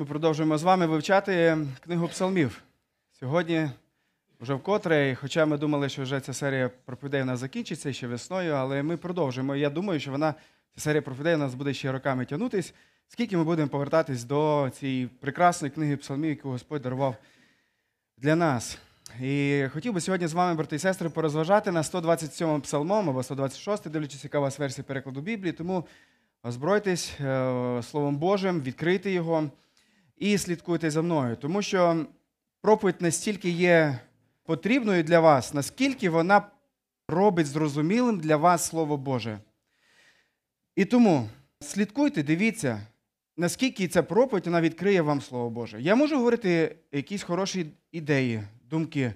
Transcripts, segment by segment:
Ми продовжуємо з вами вивчати книгу псалмів. Сьогодні вже вкотре, хоча ми думали, що вже ця серія проповідей у нас закінчиться ще весною, але ми продовжуємо. Я думаю, що вона, ця серія проповідей у нас буде ще роками тягнутись, скільки ми будемо повертатись до цієї прекрасної книги псалмів, яку Господь дарував для нас. І хотів би сьогодні з вами, брати і сестри, порозважати на 127 псалмом або 126, дивлячись, яка у вас версія перекладу Біблії. Тому озбройтесь е, Словом Божим, відкрийте його і слідкуйте за мною. Тому що проповідь настільки є потрібною для вас, наскільки вона робить зрозумілим для вас Слово Боже. І тому слідкуйте, дивіться, наскільки ця проповідь вона відкриє вам Слово Боже. Я можу говорити якісь хороші ідеї, думки.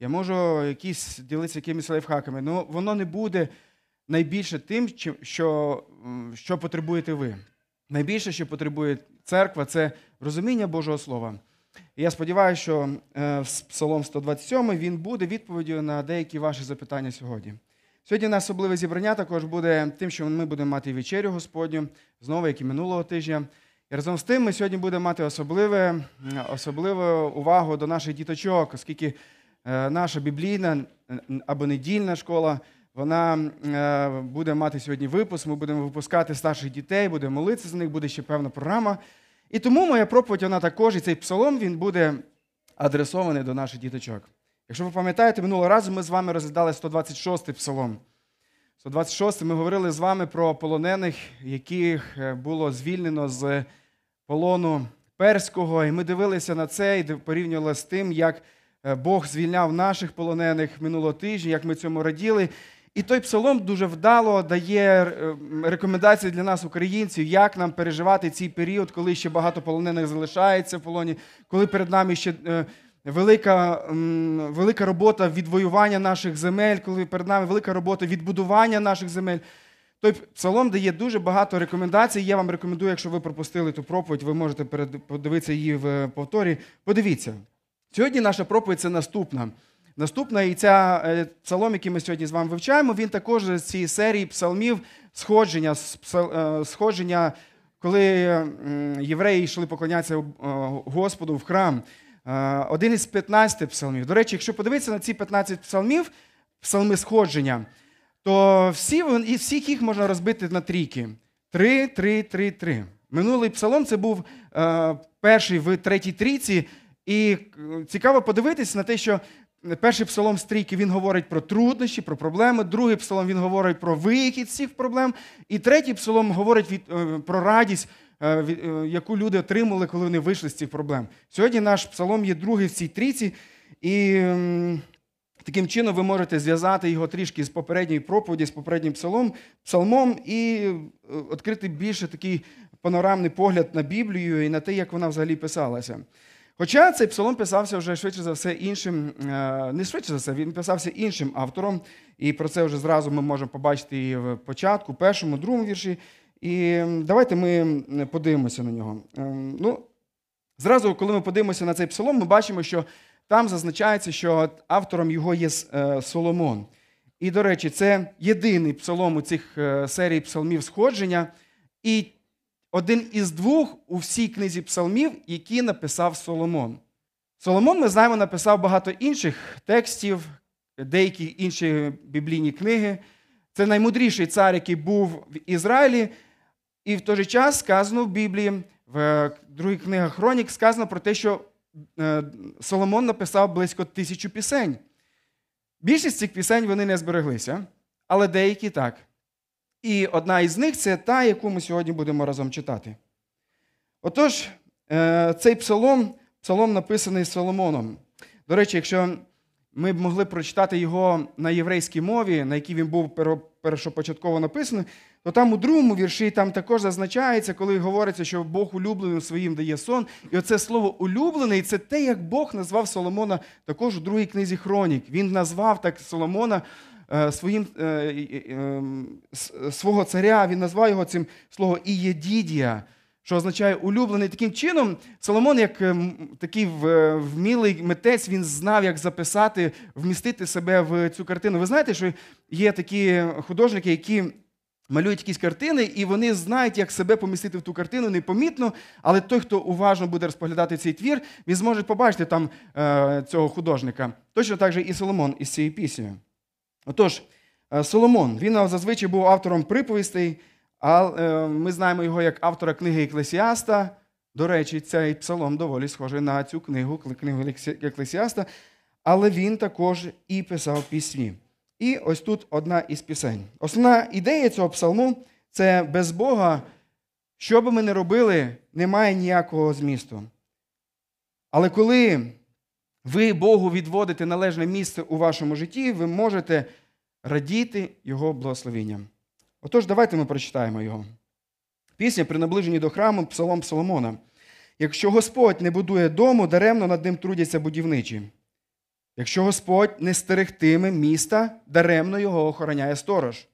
Я можу якісь ділитися якимись лайфхаками, але воно не буде найбільше тим, що, що потребуєте ви. Найбільше, що потребує церква, це розуміння Божого Слова. І я сподіваюся, що е, Псалом 127 він буде відповіддю на деякі ваші запитання сьогодні. Сьогодні у нас особливе зібрання також буде тим, що ми будемо мати вечерю Господню, знову, як і минулого тижня. І разом з тим ми сьогодні будемо мати особливе, особливу увагу до наших діточок, оскільки е, наша біблійна або недільна школа вона е, буде мати сьогодні випуск. Ми будемо випускати старших дітей, будемо молитися за них, буде ще певна програма. І тому моя проповідь, вона також, і цей псалом він буде адресований до наших діточок. Якщо ви пам'ятаєте, минулого разу ми з вами розглядали 126 псалом. 126 ми говорили з вами про полонених, яких е, було звільнено з полону перського. І ми дивилися на це і порівнювали з тим, як е, Бог звільняв наших полонених минулого тижня, як ми цьому раділи. І той псалом дуже вдало дає е, рекомендації для нас, українців, як нам переживати цей період, коли ще багато полонених залишається в полоні, коли перед нами ще е, велика, велика робота відвоювання наших земель, коли перед нами велика робота відбудування наших земель. Той псалом дає дуже багато рекомендацій. Я вам рекомендую, якщо ви пропустили ту проповідь, ви можете подивитися її в повторі. Подивіться. Сьогодні наша проповідь це наступна. Наступна і ця е, псалом, який ми сьогодні з вами вивчаємо, він також з цієї серії псалмів сходження, е, сходження, коли євреї йшли поклонятися е, Господу в храм. Один із 15 псалмів. До речі, якщо подивитися на ці 15 псалмів, псалми сходження, то всі, і всіх їх можна розбити на трійки. Три, три, три, три. Минулий псалом це був перший в третій трійці. І цікаво подивитись на те, що перший псалом з трійки він говорить про труднощі, про проблеми. Другий псалом він говорить про вихід з цих проблем. І третій псалом говорить від, е, про радість, е, е, яку люди отримали, коли вони вийшли з цих проблем. Сьогодні наш псалом є другий в цій трійці. І Таким чином ви можете зв'язати його трішки з попередньої проповіді, з попереднім псалом, псалмом і відкрити більше такий панорамний погляд на Біблію і на те, як вона взагалі писалася. Хоча цей псалом писався вже швидше за все іншим, е, не швидше за все, він писався іншим автором, і про це вже зразу ми можемо побачити і в початку, першому, другому вірші. І давайте ми подивимося на нього. Ем, Ну, Зразу, коли ми подивимося на цей псалом, ми бачимо, що там зазначається, що автором його є е, Соломон. І, до речі, це єдиний псалом у цих е, серій псалмів сходження, і один із двох у всій книзі псалмів, які написав Соломон. Соломон, ми знаємо, написав багато інших текстів, деякі інші біблійні книги. Це наймудріший цар, який був в Ізраїлі, і в той же час сказано в Біблії, в других книгах Хронік, сказано про те, що е, Соломон написав близько тисячу пісень. Більшість цих пісень вони не збереглися, але деякі так. І одна із них це та, яку ми сьогодні будемо разом читати. Отож, е, цей псалом, псалом написаний Соломоном. До речі, якщо ми б могли прочитати його на єврейській мові, на якій він був першопочатково написаний, то там у другому вірші там також зазначається, коли говориться, що Бог улюбленим своїм дає сон. І оце слово улюблений це те, як Бог назвав Соломона також у другій книзі Хронік. Він назвав так Соломона своїм е, е, е, с- свого царя, він назвав його цим слово Ієдідія, що означає улюблений. Таким чином, Соломон, як ем, такий вмілий митець, він знав, як записати, вмістити себе в цю картину. Ви знаєте, що є такі художники, які малюють якісь картини, і вони знають, як себе помістити в ту картину непомітно, але той, хто уважно буде розпоглядати цей твір, він зможе побачити там е, цього художника. Точно так же і Соломон із цією піснею. Отож, е, Соломон, він зазвичай був автором приповістей, а е, ми знаємо його як автора книги Еклесіаста. До речі, цей псалом доволі схожий на цю книгу, книгу Еклесіаста, але він також і писав пісні. І ось тут одна із пісень. Основна ідея цього псалму це без Бога, що би ми не робили, немає ніякого змісту. Але коли ви Богу відводите належне місце у вашому житті, ви можете радіти Його благословенням. Отож, давайте ми прочитаємо його. Пісня при наближенні до храму Псалом Соломона. Якщо Господь не будує дому, даремно над ним трудяться будівничі. Якщо Господь не стерегтиме міста, даремно його охороняє сторож.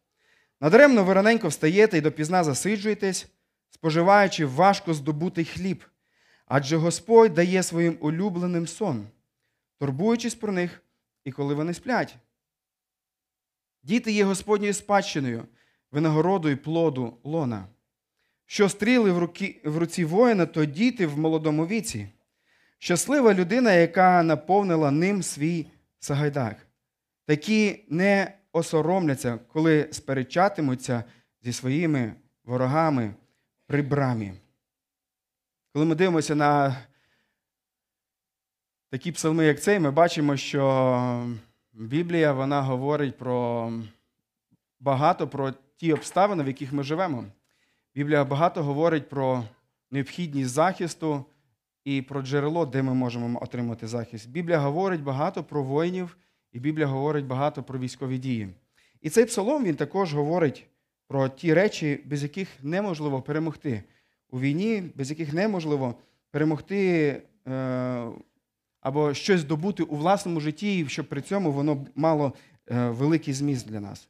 Надаремно ви раненько встаєте і допізна засиджуєтесь, споживаючи важко здобутий хліб, адже Господь дає своїм улюбленим сон, турбуючись про них і коли вони сплять. Діти є Господньою спадщиною, винагородою плоду лона. Що стріли в, руки, в руці воїна, то діти в молодому віці. Щаслива людина, яка наповнила ним свій сагайдак. Такі не осоромляться, коли сперечатимуться зі своїми ворогами при брамі. Коли ми дивимося на такі псалми, як цей, ми бачимо, що Біблія вона говорить про багато про ті обставини, в яких ми живемо. Біблія багато говорить про необхідність захисту і про джерело, де ми можемо отримати захист. Біблія говорить багато про воїнів, і Біблія говорить багато про військові дії. І цей псалом він також говорить про ті речі, без яких неможливо перемогти у війні, без яких неможливо перемогти е, або щось здобути у власному житті, щоб при цьому воно мало е, великий зміст для нас.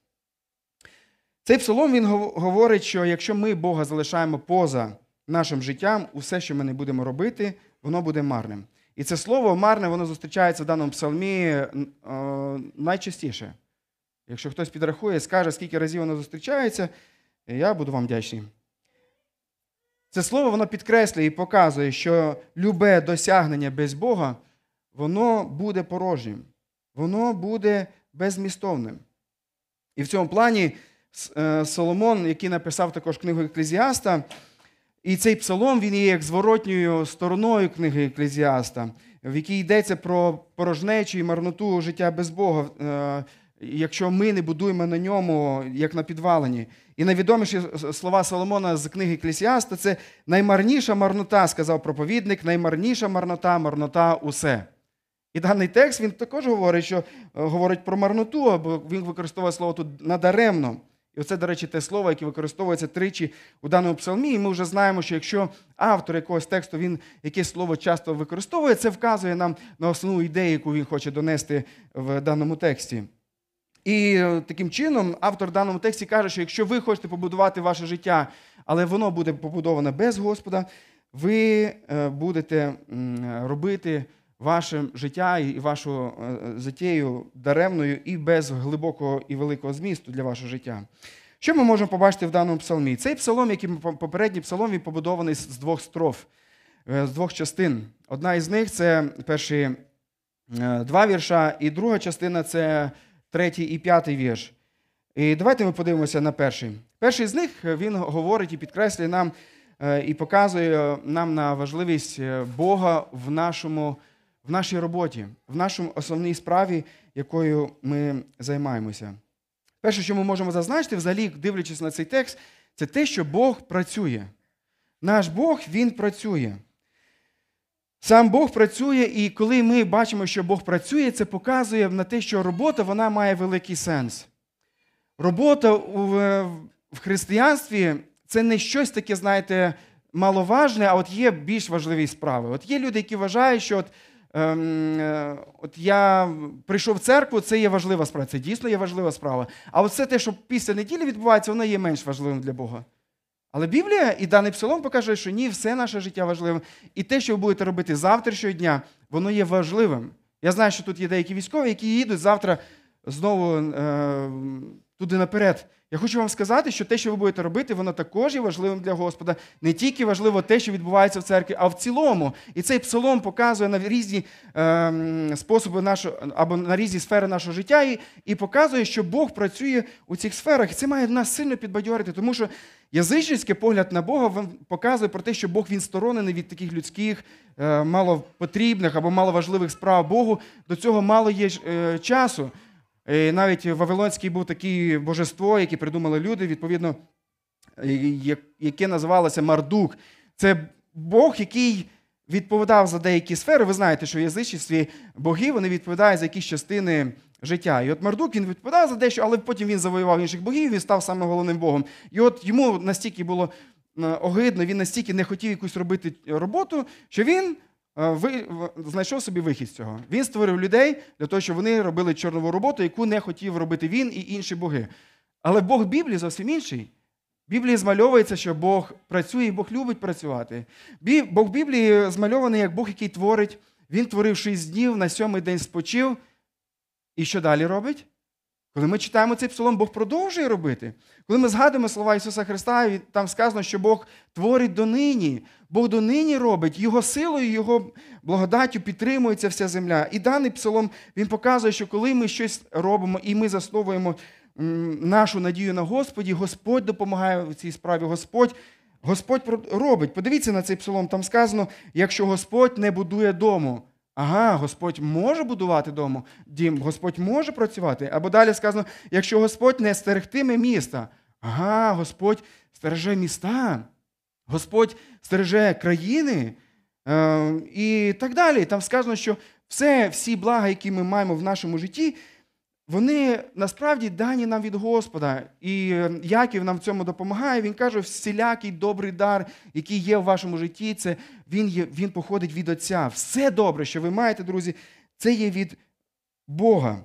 Цей псалом він говорить, що якщо ми Бога залишаємо поза нашим життям, усе, що ми не будемо робити, воно буде марним. І це слово марне, воно зустрічається в даному псалмі е, найчастіше. Якщо хтось підрахує, скаже, скільки разів воно зустрічається, я буду вам вдячний. Це слово воно підкреслює і показує, що любе досягнення без Бога, воно буде порожнім, воно буде безмістовним. І в цьому плані е, Соломон, який написав також книгу Еклезіаста, і цей псалом він є як зворотньою стороною книги Еклезіаста, в якій йдеться про порожнечу і марноту життя без Бога, е, якщо ми не будуємо на ньому, як на підвалині. І найвідоміші слова Соломона з книги Еклесіаста це наймарніша марнота, сказав проповідник, наймарніша марнота, марнота усе. І даний текст він також говорить, що е, говорить про марноту, або він використовує слово тут надаремно. І оце, до речі, те слово, яке використовується тричі у даному псалмі. І ми вже знаємо, що якщо автор якогось тексту він якесь слово часто використовує, це вказує нам на основну ідею, яку він хоче донести в даному тексті. І е, таким чином автор в даному тексті каже, що якщо ви хочете побудувати ваше життя, але воно буде побудоване без Господа, ви е, будете робити ваше життя і вашу е, затію даремною і без глибокого і великого змісту для вашого життя. Що ми можемо побачити в даному псалмі? Цей псалом, як і попередній псалом, він побудований з двох строф, е, з двох частин. Одна із них це перші е, два вірша, і друга частина це третій і п'ятий вірш. І давайте ми подивимося на перший. Перший з них він говорить і підкреслює нам і показує нам на важливість Бога в нашому в нашій роботі, в нашому основній справі, якою ми займаємося. Перше, що ми можемо зазначити, взагалі, дивлячись на цей текст, це те, що Бог працює. Наш Бог, Він працює. Сам Бог працює, і коли ми бачимо, що Бог працює, це показує на те, що робота вона має великий сенс. Робота в християнстві це не щось таке, знаєте, маловажне, а от є більш важливі справи. От є люди, які вважають, що от от я прийшов в церкву, це є важлива справа. Це дійсно є важлива справа. А от все те, що після неділі відбувається, воно є менш важливим для Бога. Але Біблія і даний псалом покаже, що ні, все наше життя важливим. І те, що ви будете робити завтрашнього дня, воно є важливим. Я знаю, що тут є деякі військові, які їдуть завтра знову е, туди наперед, я хочу вам сказати, що те, що ви будете робити, воно також є важливим для Господа. Не тільки важливо те, що відбувається в церкві, а в цілому. І цей псалом показує на різні е, способи нашого або на різні сфери нашого життя і, і показує, що Бог працює у цих сферах. І це має нас сильно підбадьорити, тому що язичницький погляд на Бога показує про те, що Бог він сторонений від таких людських, е, малопотрібних або маловажливих справ. Богу до цього мало є е, часу. І навіть Вавилонський був таке божество, яке придумали люди, відповідно, яке називалося Мардук. Це Бог, який відповідав за деякі сфери. Ви знаєте, що в язичестві боги вони відповідають за якісь частини життя. І от Мардук він відповідав за дещо, але потім він завоював інших богів, він став самим головним Богом. І от йому настільки було огидно, він настільки не хотів якусь робити роботу, що він знайшов собі вихід з цього. Він створив людей для того, щоб вони робили чорнову роботу, яку не хотів робити він і інші боги. Але Бог Біблії зовсім інший. В Біблії змальовується, що Бог працює і Бог любить працювати. Бог Біблії змальований як Бог, який творить. Він творив шість днів, на сьомий день спочив. І що далі робить? Коли ми читаємо цей псалом, Бог продовжує робити. Коли ми згадуємо слова Ісуса Христа, там сказано, що Бог творить донині. Бог донині робить, Його силою, Його благодаттю підтримується вся земля. І даний псалом він показує, що коли ми щось робимо і ми засновуємо нашу надію на Господі, Господь допомагає в цій справі. Господь Господь робить. Подивіться на цей псалом, там сказано: якщо Господь не будує дому. Ага, Господь може будувати дому, дім, Господь може працювати. Або далі сказано, якщо Господь не стерегтиме міста, ага, Господь стереже міста, Господь стереже країни е, і так далі. Там сказано, що все, всі блага, які ми маємо в нашому житті, вони насправді дані нам від Господа. І е, Яків нам в цьому допомагає. Він каже, всілякий добрий дар, який є в вашому житті, це він, є, він походить від Отця. Все добре, що ви маєте, друзі, це є від Бога.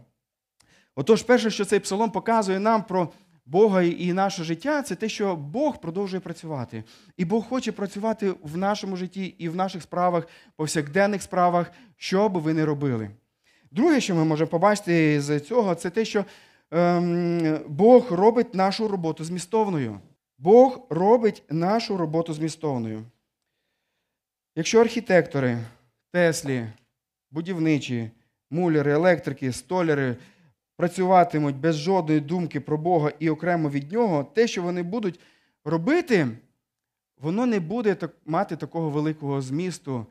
Отож, перше, що цей псалом показує нам про Бога і наше життя, це те, що Бог продовжує працювати. І Бог хоче працювати в нашому житті і в наших справах, повсякденних справах, що би ви не робили. Друге, що ми можемо побачити з цього, це те, що ем, Бог робить нашу роботу змістовною. Бог робить нашу роботу змістовною. Якщо архітектори, Теслі, будівничі, муляри, електрики, столяри працюватимуть без жодної думки про Бога і окремо від нього, те, що вони будуть робити, воно не буде мати такого великого змісту.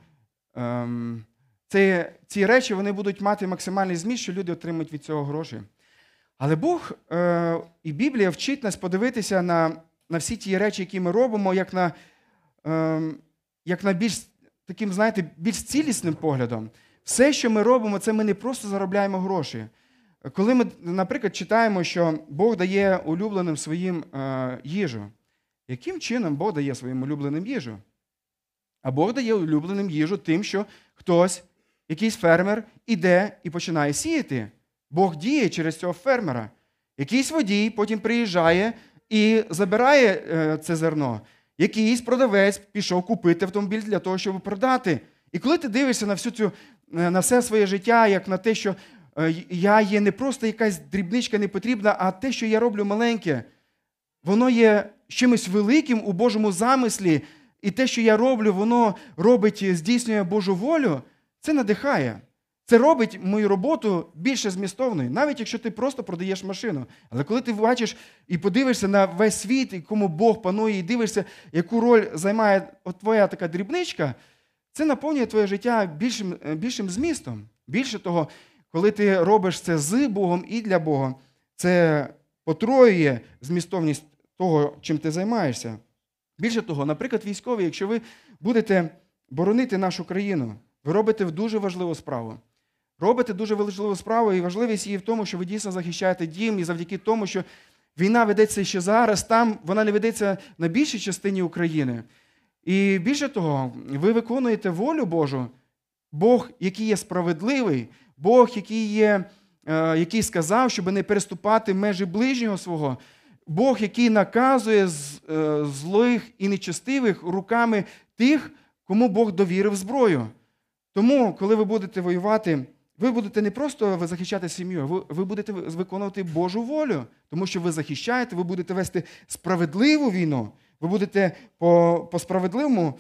Ем, це, ці речі вони будуть мати максимальний зміст, що люди отримують від цього гроші. Але Бог е, і Біблія вчить нас подивитися на на всі ті речі, які ми робимо, як на е, як на більш таким, знаєте, більш цілісним поглядом. Все, що ми робимо, це ми не просто заробляємо гроші. Коли ми, наприклад, читаємо, що Бог дає улюбленим своїм е, їжу, яким чином Бог дає своїм улюбленим їжу? А Бог дає улюбленим їжу тим, що хтось якийсь фермер іде і починає сіяти. Бог діє через цього фермера. Якийсь водій потім приїжджає і забирає е, це зерно. Якийсь продавець пішов купити автомобіль для того, щоб продати. І коли ти дивишся на всю цю, е, на все своє життя, як на те, що е, я є не просто якась дрібничка непотрібна, а те, що я роблю маленьке, воно є чимось великим у Божому замислі. І те, що я роблю, воно робить, здійснює Божу волю. Це надихає. Це робить мою роботу більше змістовною, навіть якщо ти просто продаєш машину. Але коли ти бачиш і подивишся на весь світ, і кому Бог панує, і дивишся, яку роль займає от твоя така дрібничка, це наповнює твоє життя більшим е, більшим змістом. Більше того, коли ти робиш це з Богом і для Бога, це потроює змістовність того, чим ти займаєшся. Більше того, наприклад, військові, якщо ви будете боронити нашу країну. Ви робите дуже важливу справу. Робите дуже важливу справу, і важливість її в тому, що ви дійсно захищаєте дім, і завдяки тому, що війна ведеться ще зараз, там вона не ведеться на більшій частині України. І більше того, ви виконуєте волю Божу, Бог, який є справедливий, Бог, який є, е, який сказав, щоб не переступати межі ближнього свого, Бог, який наказує е, злих і нечестивих руками тих, кому Бог довірив зброю. Тому, коли ви будете воювати, ви будете не просто захищати сім'ю, ви, ви будете виконувати Божу волю, тому що ви захищаєте, ви будете вести справедливу війну, ви будете по, по справедливому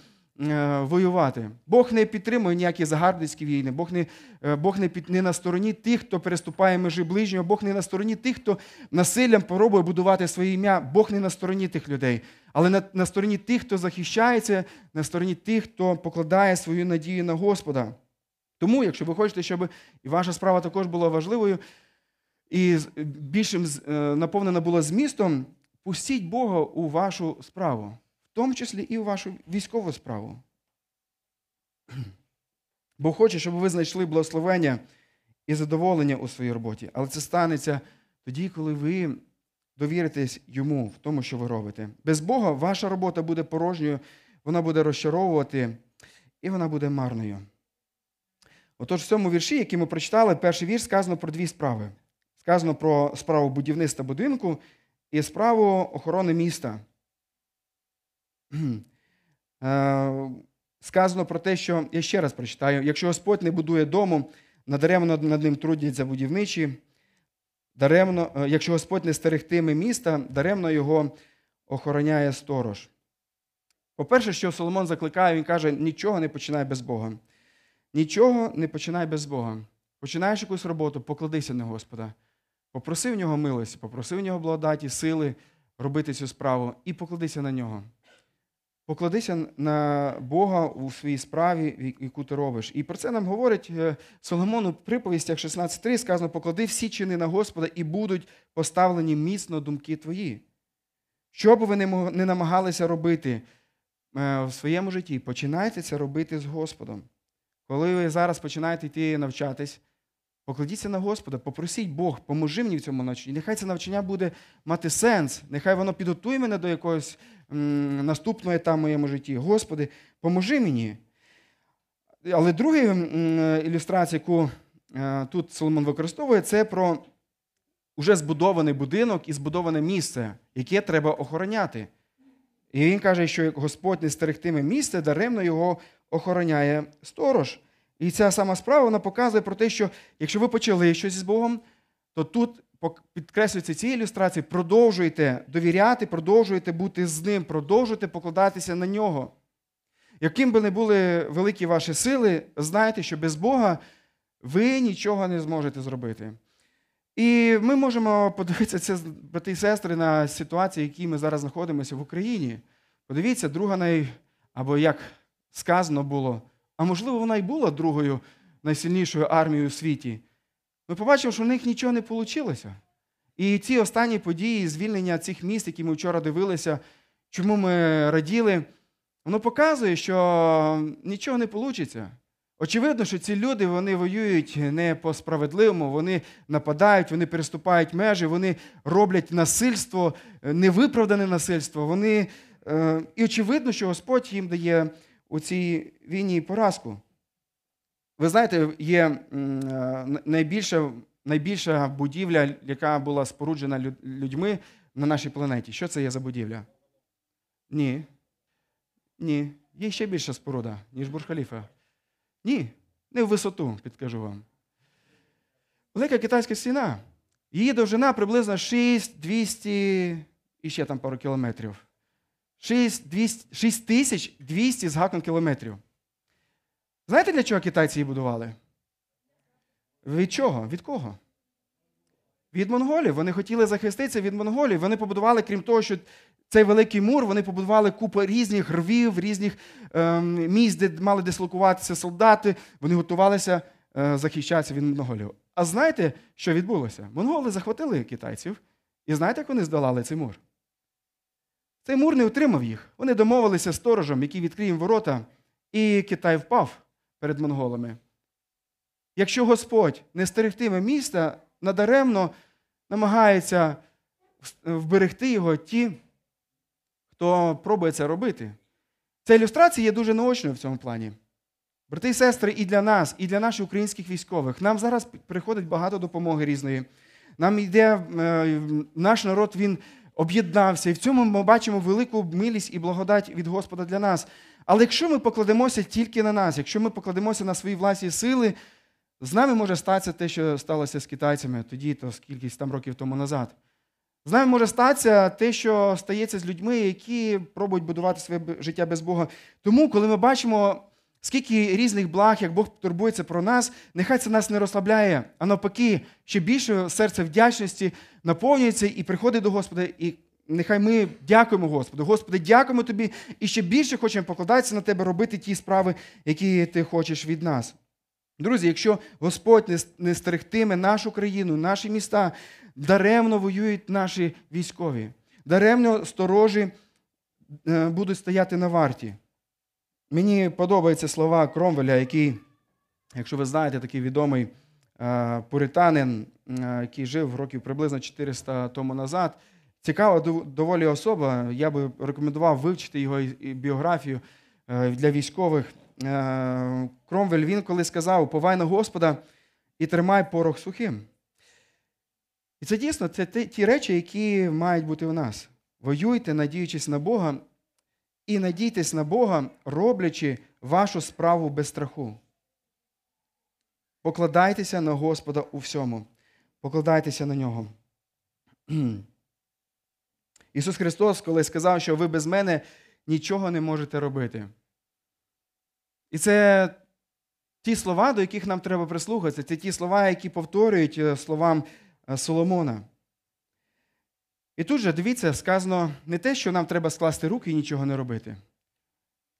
воювати. Бог не підтримує ніякі загарбницькі війни, Бог не, е, Бог не, під, не на стороні тих, хто переступає межі ближнього, Бог не на стороні тих, хто насиллям пробує будувати своє ім'я, Бог не на стороні тих людей, але на, на стороні тих, хто захищається, на стороні тих, хто покладає свою надію на Господа. Тому, якщо ви хочете, щоб і ваша справа також була важливою і більшим е, наповнена була змістом, пустіть Бога у вашу справу, тому числі і у вашу військову справу. Бог хоче, щоб ви знайшли благословення і задоволення у своїй роботі. Але це станеться тоді, коли ви довіритесь йому в тому, що ви робите. Без Бога ваша робота буде порожньою, вона буде розчаровувати і вона буде марною. Отож, в цьому вірші, який ми прочитали, перший вірш сказано про дві справи. Сказано про справу будівництва будинку і справу охорони міста. Е, Сказано про те, що я ще раз прочитаю: якщо Господь не будує дому, надаремно над ним трудяться будівничі, даремно, е, якщо Господь не стерегтиме міста, даремно його охороняє сторож. По-перше, що Соломон закликає, він каже: нічого не починай без Бога. Нічого не починай без Бога. Починаєш якусь роботу, покладися на Господа. Попроси в нього милості, попроси в нього благодаті, сили робити цю справу і покладися на нього. Покладися на Бога у своїй справі, яку ти робиш. І про це нам говорить е, Соломон у приповістях 16.3 сказано: поклади всі чини на Господа і будуть поставлені міцно думки твої. Що б ви не намагалися робити е, в своєму житті, починайте це робити з Господом. Коли ви зараз починаєте йти навчатись, покладіться на Господа, попросіть Бог, поможи мені в цьому навчанні. Нехай це навчання буде мати сенс, нехай воно підготує мене до якогось м, наступного етапу в моєму житті. Господи, поможи мені. Але друга ілюстрація, яку е, тут Соломон використовує, це про уже збудований будинок і збудоване місце, яке треба охороняти. І він каже, що Господь не стерегтиме місце, даремно його охороняє сторож. І ця сама справа вона показує про те, що якщо ви почали щось з Богом, то тут підкреслюється ці ілюстрації, продовжуйте довіряти, продовжуйте бути з ним, продовжуйте покладатися на нього. Яким би не були великі ваші сили, знайте, що без Бога ви нічого не зможете зробити. І ми можемо подивитися це, брати і сестри, на ситуації, в якій ми зараз знаходимося в Україні. Подивіться, друга най... або як сказано було, а можливо, вона і була другою найсильнішою армією у світі. Ми побачимо, що в них нічого не вийшло. І ці останні події, звільнення цих міст, які ми вчора дивилися, чому ми раділи, воно показує, що нічого не вийде. Очевидно, що ці люди вони воюють не по справедливому, вони нападають, вони переступають межі, вони роблять насильство, е, невиправдане насильство. Вони, е, і очевидно, що Господь їм дає у цій війні поразку. Ви знаєте, є е, найбільша, найбільша будівля, яка була споруджена людьми на нашій планеті. Що це є за будівля? Ні. Ні. Є ще більша споруда, ніж Бурж-Халіфа. Ні, не в висоту, підкажу вам. Велика китайська стіна. Її довжина приблизно 6 200 і ще там пару кілометрів. 6 200 6 тисяч 200 з гаком кілометрів. Знаєте, для чого китайці її будували? Від чого? Від кого? Від монголів. Вони хотіли захиститися від монголів. Вони побудували, крім того, що цей великий мур, вони побудували купу різних рвів, різних ем, місць, де мали дислокуватися солдати. Вони готувалися е, захищатися від монголів. А знаєте, що відбулося? Монголи захватили китайців, і знаєте, як вони здолали цей мур? Цей мур не утримав їх. Вони домовилися з сторожем, який відкриє їм ворота, і Китай впав перед монголами. Якщо Господь не стерегтиме міста, надаремно намагається вберегти його ті, хто пробує це робити. Ця ілюстрація є дуже наочною в цьому плані. Брати і сестри, і для нас, і для наших українських військових. Нам зараз приходить багато допомоги різної. Нам йде е, наш народ, він об'єднався, і в цьому ми бачимо велику милість і благодать від Господа для нас. Але якщо ми покладемося тільки на нас, якщо ми покладемося на свої власні сили, з нами може статися те, що сталося з китайцями тоді, то скільки там років тому назад. З нами може статися те, що стається з людьми, які пробують будувати своє життя без Бога. Тому, коли ми бачимо, скільки різних благ, як Бог турбується про нас, нехай це нас не розслабляє, а навпаки, ще більше серце вдячності наповнюється і приходить до Господа. І нехай ми дякуємо Господу. Господи, дякуємо тобі і ще більше хочемо покладатися на тебе, робити ті справи, які ти хочеш від нас. Друзі, якщо Господь не стерегтиме нашу країну, наші міста, даремно воюють наші військові, даремно сторожі е, будуть стояти на варті. Мені подобаються слова Кромвеля, який, якщо ви знаєте, такий відомий е, пуританин, е, який жив років приблизно 400 тому назад. Цікава доволі особа. Я би рекомендував вивчити його біографію для військових. Кромвель він коли сказав: Повай на Господа і тримай порох сухим. І це дійсно це ті речі, які мають бути у нас. Воюйте, надіючись на Бога, і надійтесь на Бога, роблячи вашу справу без страху. Покладайтеся на Господа у всьому. Покладайтеся на нього. Ісус Христос, коли сказав, що ви без мене нічого не можете робити. І це ті слова, до яких нам треба прислухатися, це ті слова, які повторюють е, словам Е, Соломона. І тут же, дивіться, сказано не те, що нам треба скласти руки і нічого не робити.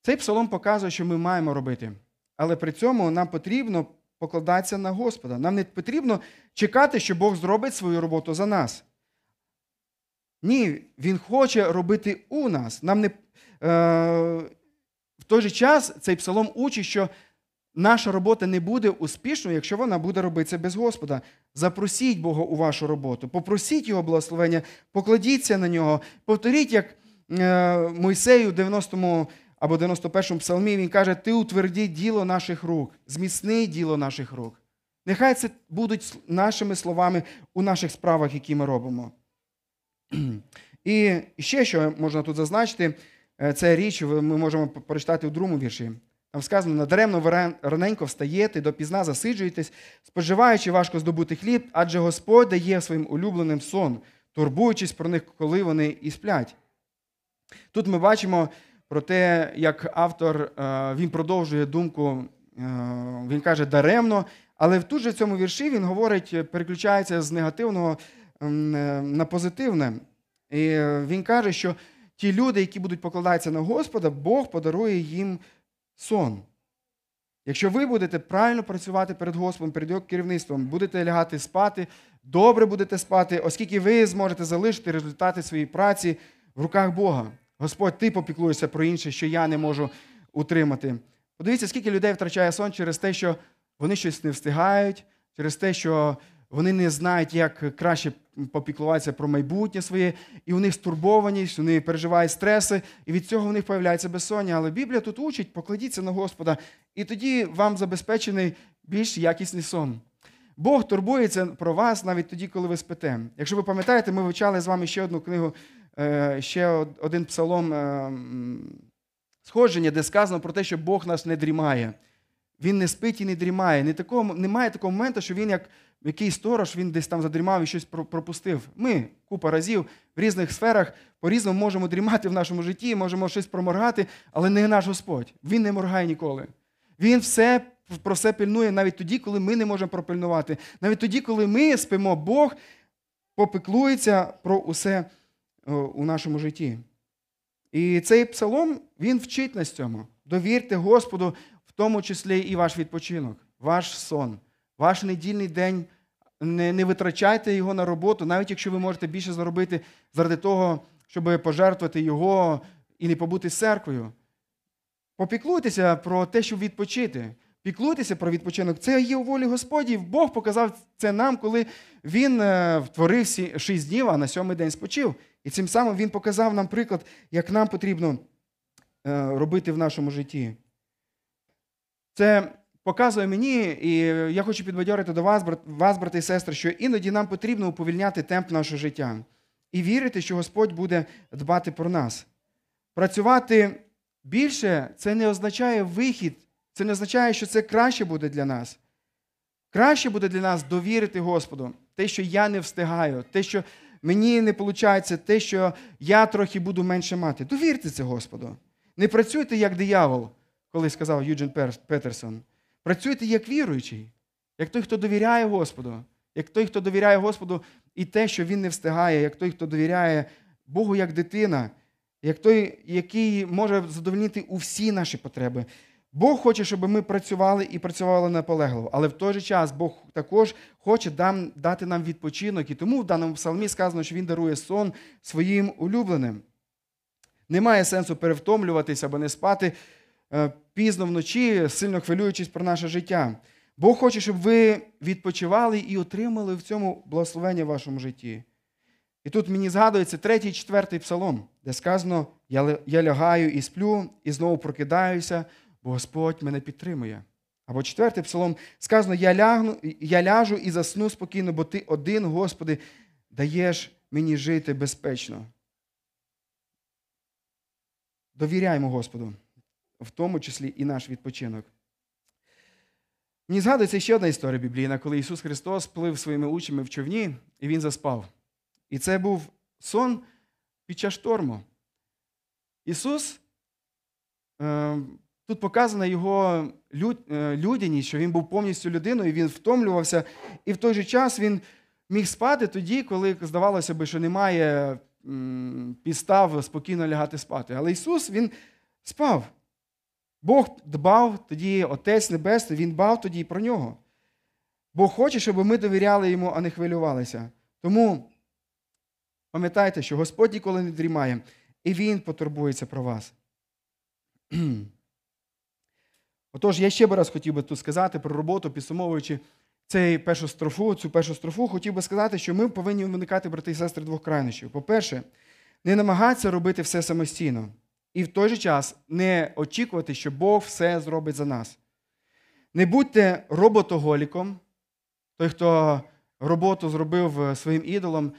Цей псалом показує, що ми маємо робити. Але при цьому нам потрібно покладатися на Господа. Нам не потрібно чекати, що Бог зробить свою роботу за нас. Ні, Він хоче робити у нас. Нам не... Е... В той же час цей псалом учить, що наша робота не буде успішною, якщо вона буде робитися без Господа. Запросіть Бога у вашу роботу, попросіть Його благословення, покладіться на нього, повторіть, як е, Мойсею в 90-му або 91-му псалмі, він каже: Ти утверді діло наших рук, зміцни діло наших рук. Нехай це будуть нашими словами у наших справах, які ми робимо. І ще що можна тут зазначити, е, це річ ми можемо прочитати у другому вірші. Там сказано, надаремно раненько встаєте, допізна засиджуєтесь, споживаючи важко здобутий хліб, адже Господь дає своїм улюбленим сон, турбуючись про них, коли вони і сплять. Тут ми бачимо про те, як автор е, він продовжує думку, е, він каже даремно, але тут же в цьому вірші він говорить, переключається з негативного е, на позитивне. І він каже, що ті люди, які будуть покладатися на Господа, Бог подарує їм сон. Якщо ви будете правильно працювати перед Господом, перед його керівництвом, будете лягати спати, добре будете спати, оскільки ви зможете залишити результати своєї праці в руках Бога. Господь, ти попіклуєшся про інше, що я не можу утримати. Подивіться, скільки людей втрачає сон через те, що вони щось не встигають, через те, що вони не знають, як краще попіклуватися про майбутнє своє, і у них стурбованість, вони переживають стреси, і від цього в них появляється безсоння. Але Біблія тут учить, покладіться на Господа, і тоді вам забезпечений більш якісний сон. Бог турбується про вас навіть тоді, коли ви спите. Якщо ви пам'ятаєте, ми вивчали з вами ще одну книгу, е, ще один псалом е, сходження, де сказано про те, що Бог нас не дрімає. Він не спить і не дрімає. Немає такого моменту, що він як який сторож він десь там задрімав і щось пропустив. Ми купа разів в різних сферах по-різному можемо дрімати в нашому житті, можемо щось проморгати, але не наш Господь. Він не моргає ніколи. Він все про все пильнує навіть тоді, коли ми не можемо пропильнувати. Навіть тоді, коли ми спимо, Бог попеклується про усе у нашому житті. І цей псалом він вчить нас цьому. Довірте Господу, в тому числі і ваш відпочинок, ваш сон. Ваш недільний день не не витрачайте його на роботу, навіть якщо ви можете більше заробити заради того, щоб пожертвувати його і не побути з церквою. Попіклуйтеся про те, щоб відпочити. Піклуйтеся про відпочинок. Це є у волі Господі. Бог показав це нам, коли Він е, втворив шість днів, а на сьомий день спочив. І цим самим Він показав нам приклад, як нам потрібно е, робити в нашому житті. Це показує мені, і я хочу підбадьорити до вас, брат, вас, брати і сестри, що іноді нам потрібно уповільняти темп нашого життя і вірити, що Господь буде дбати про нас. Працювати більше це не означає вихід, це не означає, що це краще буде для нас. Краще буде для нас довірити Господу, те, що я не встигаю, те, що мені не виходить, те, що я трохи буду менше мати. Довірте це Господу. Не працюйте як диявол, коли сказав Юджин Петерсон. Працюйте як віруючий, як той, хто довіряє Господу, як той, хто довіряє Господу і те, що він не встигає, як той, хто довіряє Богу як дитина, як той, який може задовольнити усі наші потреби. Бог хоче, щоб ми працювали і працювали наполегливо, але в той же час Бог також хоче дати нам відпочинок. І тому в даному псалмі сказано, що Він дарує сон своїм улюбленим. Немає сенсу перевтомлюватися або не спати е, пізно вночі, сильно хвилюючись про наше життя. Бог хоче, щоб ви відпочивали і отримали в цьому благословення в вашому житті. І тут мені згадується третій четвертий псалом, де сказано: Я лягаю і сплю, і знову прокидаюся, бо Господь мене підтримує. Або четвертий псалом сказано: Я лягну, я ляжу і засну спокійно, бо ти один, Господи, даєш мені жити безпечно. Довіряємо Господу, в тому числі і наш відпочинок. Мені згадується ще одна історія біблійна, коли Ісус Христос плив своїми учнями в човні, і Він заспав. І це був сон під час шторму. Ісус, е, тут показана його е, людяність, що Він був повністю людиною, він втомлювався, і в той же час він міг спати тоді, коли здавалося би, що немає підстав спокійно лягати спати. Але Ісус Він спав. Бог дбав тоді, Отець Небесний, Він дбав тоді про нього. Бог хоче, щоб ми довіряли йому, а не хвилювалися. Тому пам'ятайте, що Господь ніколи не дрімає, і Він потурбується про вас. Отож, я ще би раз хотів би тут сказати про роботу, підсумовуючи цей першу строфу, цю першу строфу, хотів би сказати, що ми повинні уникати, брати і сестри, двох крайнощів. По-перше, не намагатися робити все самостійно. І в той же час не очікувати, що Бог все зробить за нас. Не будьте роботоголіком, той, хто роботу зробив е, своїм ідолом,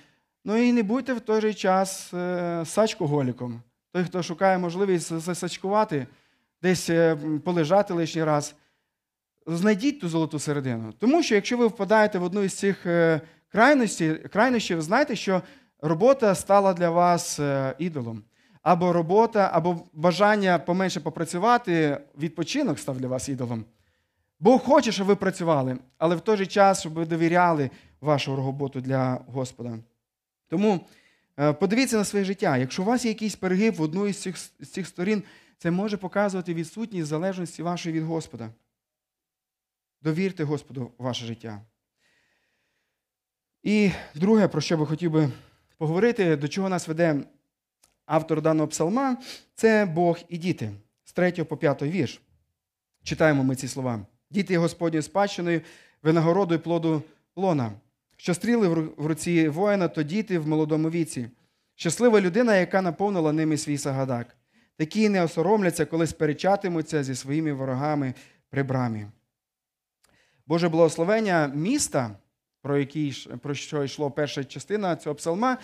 ну і не будьте в той же час е, сачкоголіком, той, хто шукає можливість засачкувати, десь е, полежати лишній раз. Знайдіть ту золоту середину. Тому що якщо ви впадаєте в одну із цих крайностей, крайнощів, знайте, що робота стала для вас ідолом або робота, або бажання поменше попрацювати, відпочинок став для вас ідолом. Бог хоче, щоб ви працювали, але в той же час, щоб ви довіряли вашу роботу для Господа. Тому е, подивіться на своє життя. Якщо у вас є якийсь перегиб в одну із цих, з цих сторін, це може показувати відсутність залежності вашої від Господа. Довірте Господу ваше життя. І друге, про що би хотів би поговорити, до чого нас веде автор даного псалма це Бог і діти з 3 по 5 вірш. Читаємо ми ці слова. Діти Господньою спадщиною, винагородою плоду лона, що стріли в руці воїна, то діти в молодому віці. Щаслива людина, яка наповнила ними свій сагадак. Такі не осоромляться, коли сперечатимуться зі своїми ворогами при брамі. Боже благословення міста, про, який, про що йшло перша частина цього псалма,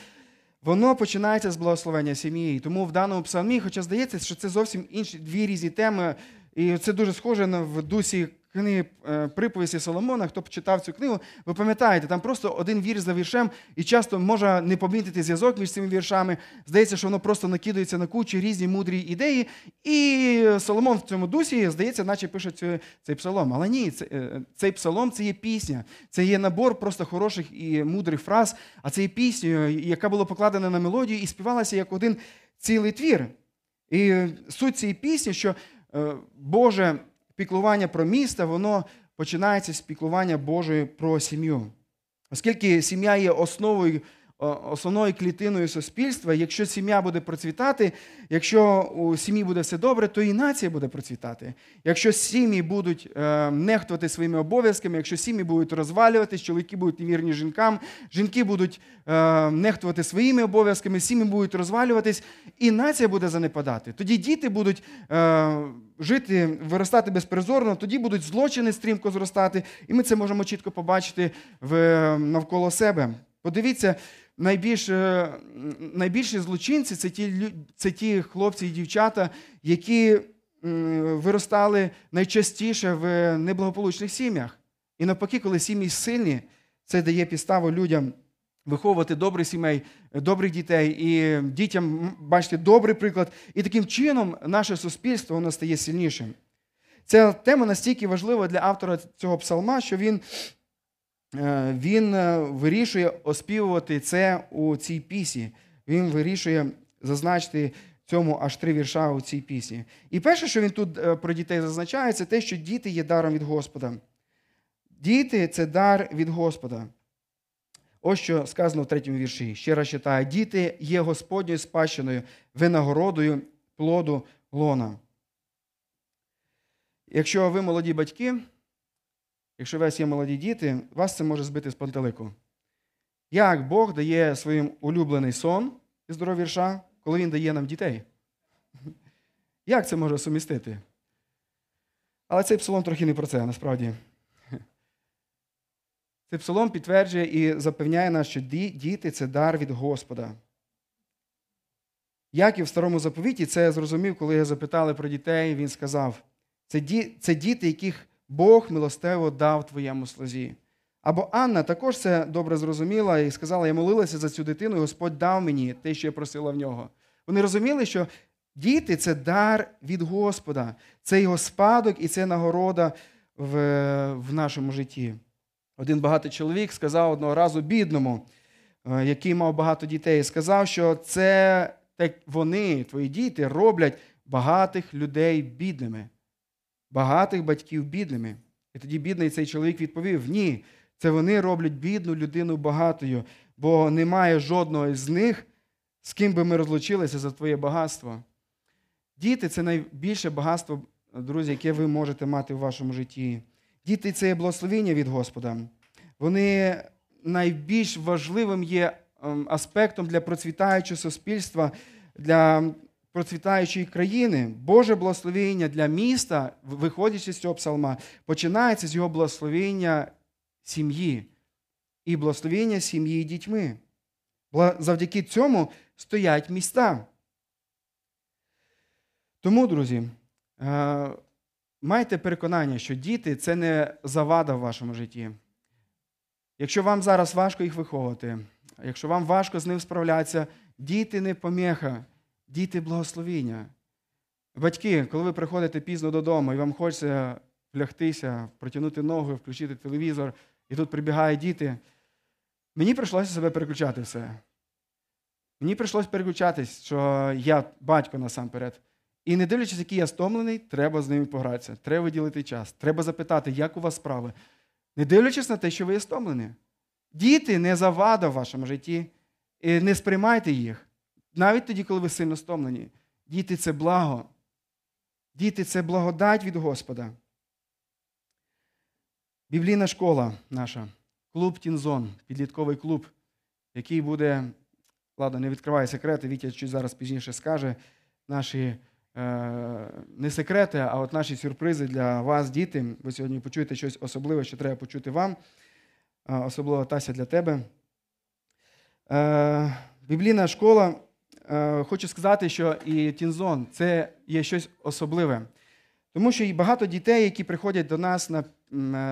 воно починається з благословення сім'ї. Тому в даному псалмі, хоча здається, що це зовсім інші дві різні теми, і це дуже схоже на в дусі книги е, приповісті Соломона, хто б читав цю книгу, ви пам'ятаєте, там просто один вірш за віршем, і часто може не помітити зв'язок між цими віршами. Здається, що воно просто накидується на кучу різні мудрі ідеї. І Соломон в цьому дусі, здається, наче пише цей, псалом. Але ні, е, цей псалом це є пісня, це є набор просто хороших і мудрих фраз, а це є піснею, яка була покладена на мелодію і співалася як один цілий твір. І суть цієї пісні, що е, Боже піклування про місто, воно починається з піклування Божої про сім'ю. Оскільки сім'я є основою основною клітиною суспільства. Якщо сім'я буде процвітати, якщо у сім'ї буде все добре, то і нація буде процвітати. Якщо сім'ї будуть е, нехтувати своїми обов'язками, якщо сім'ї будуть розвалюватись, чоловіки будуть невірні жінкам, жінки будуть е, нехтувати своїми обов'язками, сім'ї будуть розвалюватись, і нація буде занепадати. Тоді діти будуть е, жити, виростати безпризорно, тоді будуть злочини стрімко зростати, і ми це можемо чітко побачити в, навколо себе. Подивіться, найбільш, е, найбільші злочинці це ті, це ті хлопці і дівчата, які виростали найчастіше в неблагополучних сім'ях. І навпаки, коли сім'ї сильні, це дає підставу людям виховувати добрих сімей, добрих дітей і дітям бачите добрий приклад. І таким чином наше суспільство воно стає сильнішим. Ця тема настільки важлива для автора цього псалма, що він, він е, вирішує оспівувати це у цій пісні. Він вирішує зазначити цьому аж три вірша у цій пісні. І перше, що він тут е, про дітей зазначає, це те, що діти є даром від Господа. Діти це дар від Господа. Ось що сказано в третьому вірші. Ще раз читаю: діти є Господньою спадщиною, винагородою плоду лона. Якщо ви молоді батьки, якщо у вас є молоді діти, вас це може збити з пантелику. Як Бог дає своїм улюблений сон із здоров'я вірша, коли Він дає нам дітей? Як це може сумістити? Але цей псалом трохи не про це, насправді. Цей псалом підтверджує і запевняє нас, що діти це дар від Господа. Як і в старому заповіті, це я зрозумів, коли я запитали про дітей, він сказав: це діти, яких Бог милостиво дав твоєму слузі. Або Анна також це добре зрозуміла і сказала: я молилася за цю дитину, і Господь дав мені те, що я просила в нього. Вони розуміли, що діти це дар від Господа, це його спадок і це нагорода в, в нашому житті. Один багатий чоловік сказав одного разу бідному, е, який мав багато дітей, сказав, що це так вони, твої діти, роблять багатих людей бідними, багатих батьків бідними. І тоді бідний цей чоловік відповів: ні, це вони роблять бідну людину багатою, бо немає жодного з них, з ким би ми розлучилися за твоє багатство. Діти це найбільше багатство, друзі, яке ви можете мати в вашому житті. Діти це є благословіння від Господа. Вони найбільш важливим є ем, аспектом для процвітаючого суспільства, для процвітаючої країни. Боже благословіння для міста, виходячи з цього псалма, починається з його благословіння сім'ї і благословіння сім'ї і дітьми. Завдяки цьому стоять міста. Тому, друзі, е, майте переконання, що діти це не завада в вашому житті. Якщо вам зараз важко їх виховувати, якщо вам важко з ним справлятися, діти не поміха, діти благословіння. Батьки, коли ви приходите пізно додому і вам хочеться влягтися, протягнути ногу, включити телевізор, і тут прибігають діти, мені прийшлося себе переключати все. Мені прийшлося переключатись, що я батько насамперед. І не дивлячись, який я стомлений, треба з ними погратися. Треба виділити час. Треба запитати, як у вас справи. Не дивлячись на те, що ви є стомлені. Діти не завада в вашому житті. І не сприймайте їх. Навіть тоді, коли ви сильно стомлені. Діти це благо. Діти це благодать від Господа. Біблійна школа наша, клуб Тінзон, підлітковий клуб, який буде, ладно, не відкриває секрети, Вітя чуть зараз пізніше скаже, наші е, не секрети, а от наші сюрпризи для вас, діти. Ви сьогодні почуєте щось особливе, що треба почути вам, е, особливо Тася для тебе. Е, біблійна школа, хочу сказати, що і Тінзон це є щось особливе. Тому що і багато дітей, які приходять до нас на, е,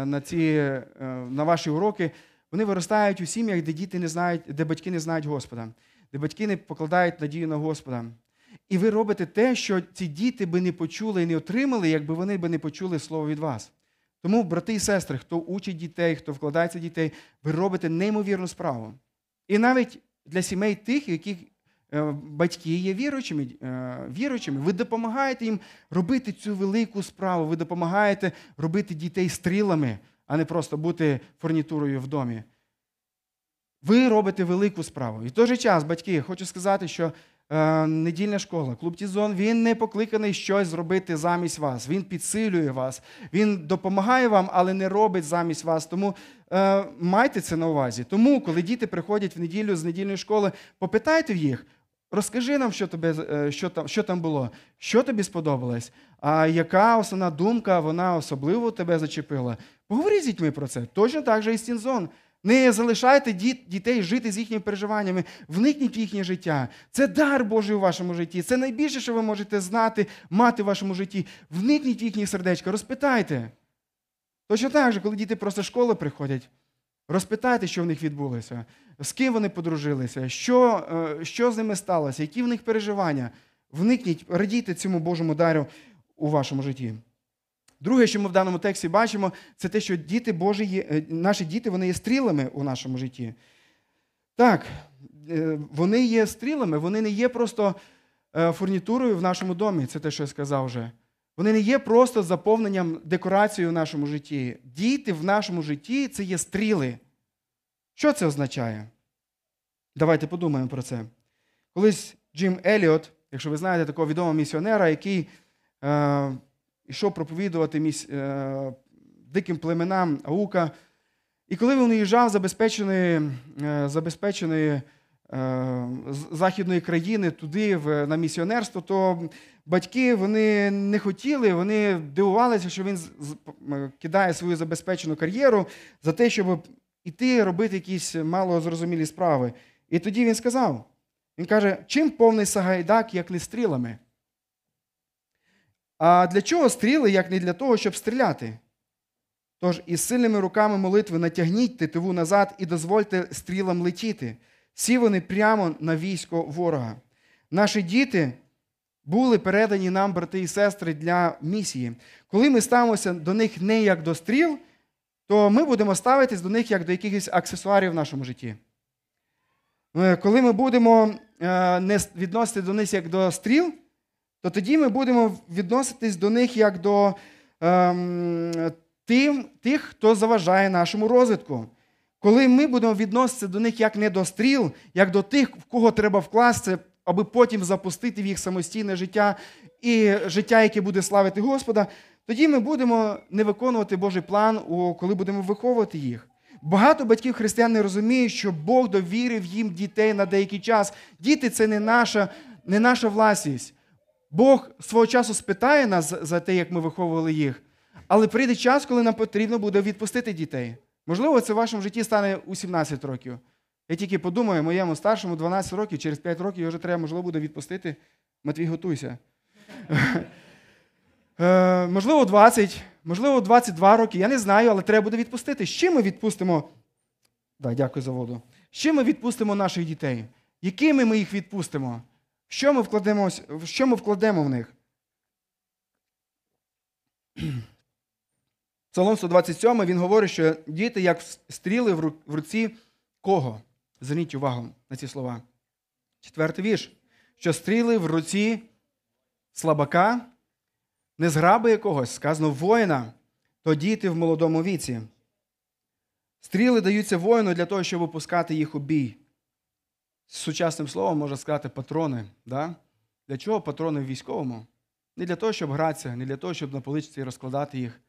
на, ці, е, на ваші уроки, вони виростають у сім'ях, де діти не знають, де батьки не знають Господа, де батьки не покладають надію на Господа. І ви робите те, що ці діти би не почули і не отримали, якби вони би не почули слово від вас. Тому, брати і сестри, хто учить дітей, хто вкладається дітей, ви робите неймовірну справу. І навіть для сімей тих, яких е, батьки є віруючими, е, віруючими, ви допомагаєте їм робити цю велику справу, ви допомагаєте робити дітей стрілами, а не просто бути фурнітурою в домі. Ви робите велику справу. І в той же час, батьки, хочу сказати, що е, недільна школа, клуб Тізон, він не покликаний щось зробити замість вас. Він підсилює вас, він допомагає вам, але не робить замість вас. Тому е, майте це на увазі. Тому, коли діти приходять в неділю з недільної школи, попитайте їх. Розкажи нам, що, тебе, е, що, там, що там було, що тобі сподобалось, а яка основна думка вона особливо тебе зачепила. Поговори з дітьми про це. Точно так же і Стінзон. Не залишайте діт, дітей жити з їхніми переживаннями, вникніть в їхнє життя. Це дар Божий у вашому житті. Це найбільше, що ви можете знати, мати в вашому житті. Вникніть в їхні сердечка, розпитайте. Точно так же, коли діти просто з школи приходять, розпитайте, що в них відбулося, з ким вони подружилися, що, е, що з ними сталося, які в них переживання. Вникніть, радійте цьому Божому дару у вашому житті. Друге, що ми в даному тексті бачимо, це те, що діти Божі є, е, наші діти вони є стрілами у нашому житті. Так, е, вони є стрілами, вони не є просто фурнітурою в нашому домі, це те, що я сказав вже. Вони не є просто заповненням декорацією в нашому житті. Діти в нашому житті це є стріли. Що це означає? Давайте подумаємо про це. Колись Джим Еліот, якщо ви знаєте такого відомого місіонера, який е, йшов проповідувати міс, е, диким племенам Аука. І коли він уїжджав забезпеченої, е, забезпеченої е, західної країни туди, в, на місіонерство, то батьки вони не хотіли, вони дивувалися, що він кидає свою забезпечену кар'єру за те, щоб іти робити якісь малозрозумілі справи. І тоді він сказав: він каже, чим повний Сагайдак, як не стрілами? А для чого стріли, як не для того, щоб стріляти? Тож із сильними руками молитви натягніть тетиву назад і дозвольте стрілам летіти. Всі вони прямо на військо ворога. Наші діти були передані нам, брати і сестри, для місії. Коли ми ставимося до них не як до стріл, то ми будемо ставитись до них як до якихось аксесуарів в нашому житті. Е, Коли ми будемо е, не відносити до них як до стріл, то тоді ми будемо відноситись до них як до ем, тим, тих, хто заважає нашому розвитку. Коли ми будемо відноситися до них як не до стріл, як до тих, в кого треба вкласти, аби потім запустити в їх самостійне життя і життя, яке буде славити Господа, тоді ми будемо не виконувати Божий план, коли будемо виховувати їх. Багато батьків християн не розуміють, що Бог довірив їм дітей на деякий час. Діти це не наша, не наша власність. Бог свого часу спитає нас за- те, як ми виховували їх, але прийде час, коли нам потрібно буде відпустити дітей. Можливо, це в вашому житті стане у 17 років. Я тільки подумаю, моєму старшому 12 років, через 5 років його вже треба, можливо, буде відпустити. Матвій, готуйся. Е, можливо, 20, можливо, 22 роки. Я не знаю, але треба буде відпустити. З чим ми відпустимо? Да, дякую за воду. З чим ми відпустимо наших дітей? Якими ми їх відпустимо? Що ми вкладемо, що ми вкладемо в них? Псалом 127 він говорить, що діти як стріли в руці кого? Зверніть увагу на ці слова. Четвертий вірш. Що стріли в руці слабака, не зграби якогось, сказано воїна, то діти в молодому віці. Стріли даються воїну для того, щоб опускати їх у бій. Сучасним словом можна сказати патрони. Да? Для чого патрони в військовому? Не для того, щоб гратися, не для того, щоб на поличці розкладати їх.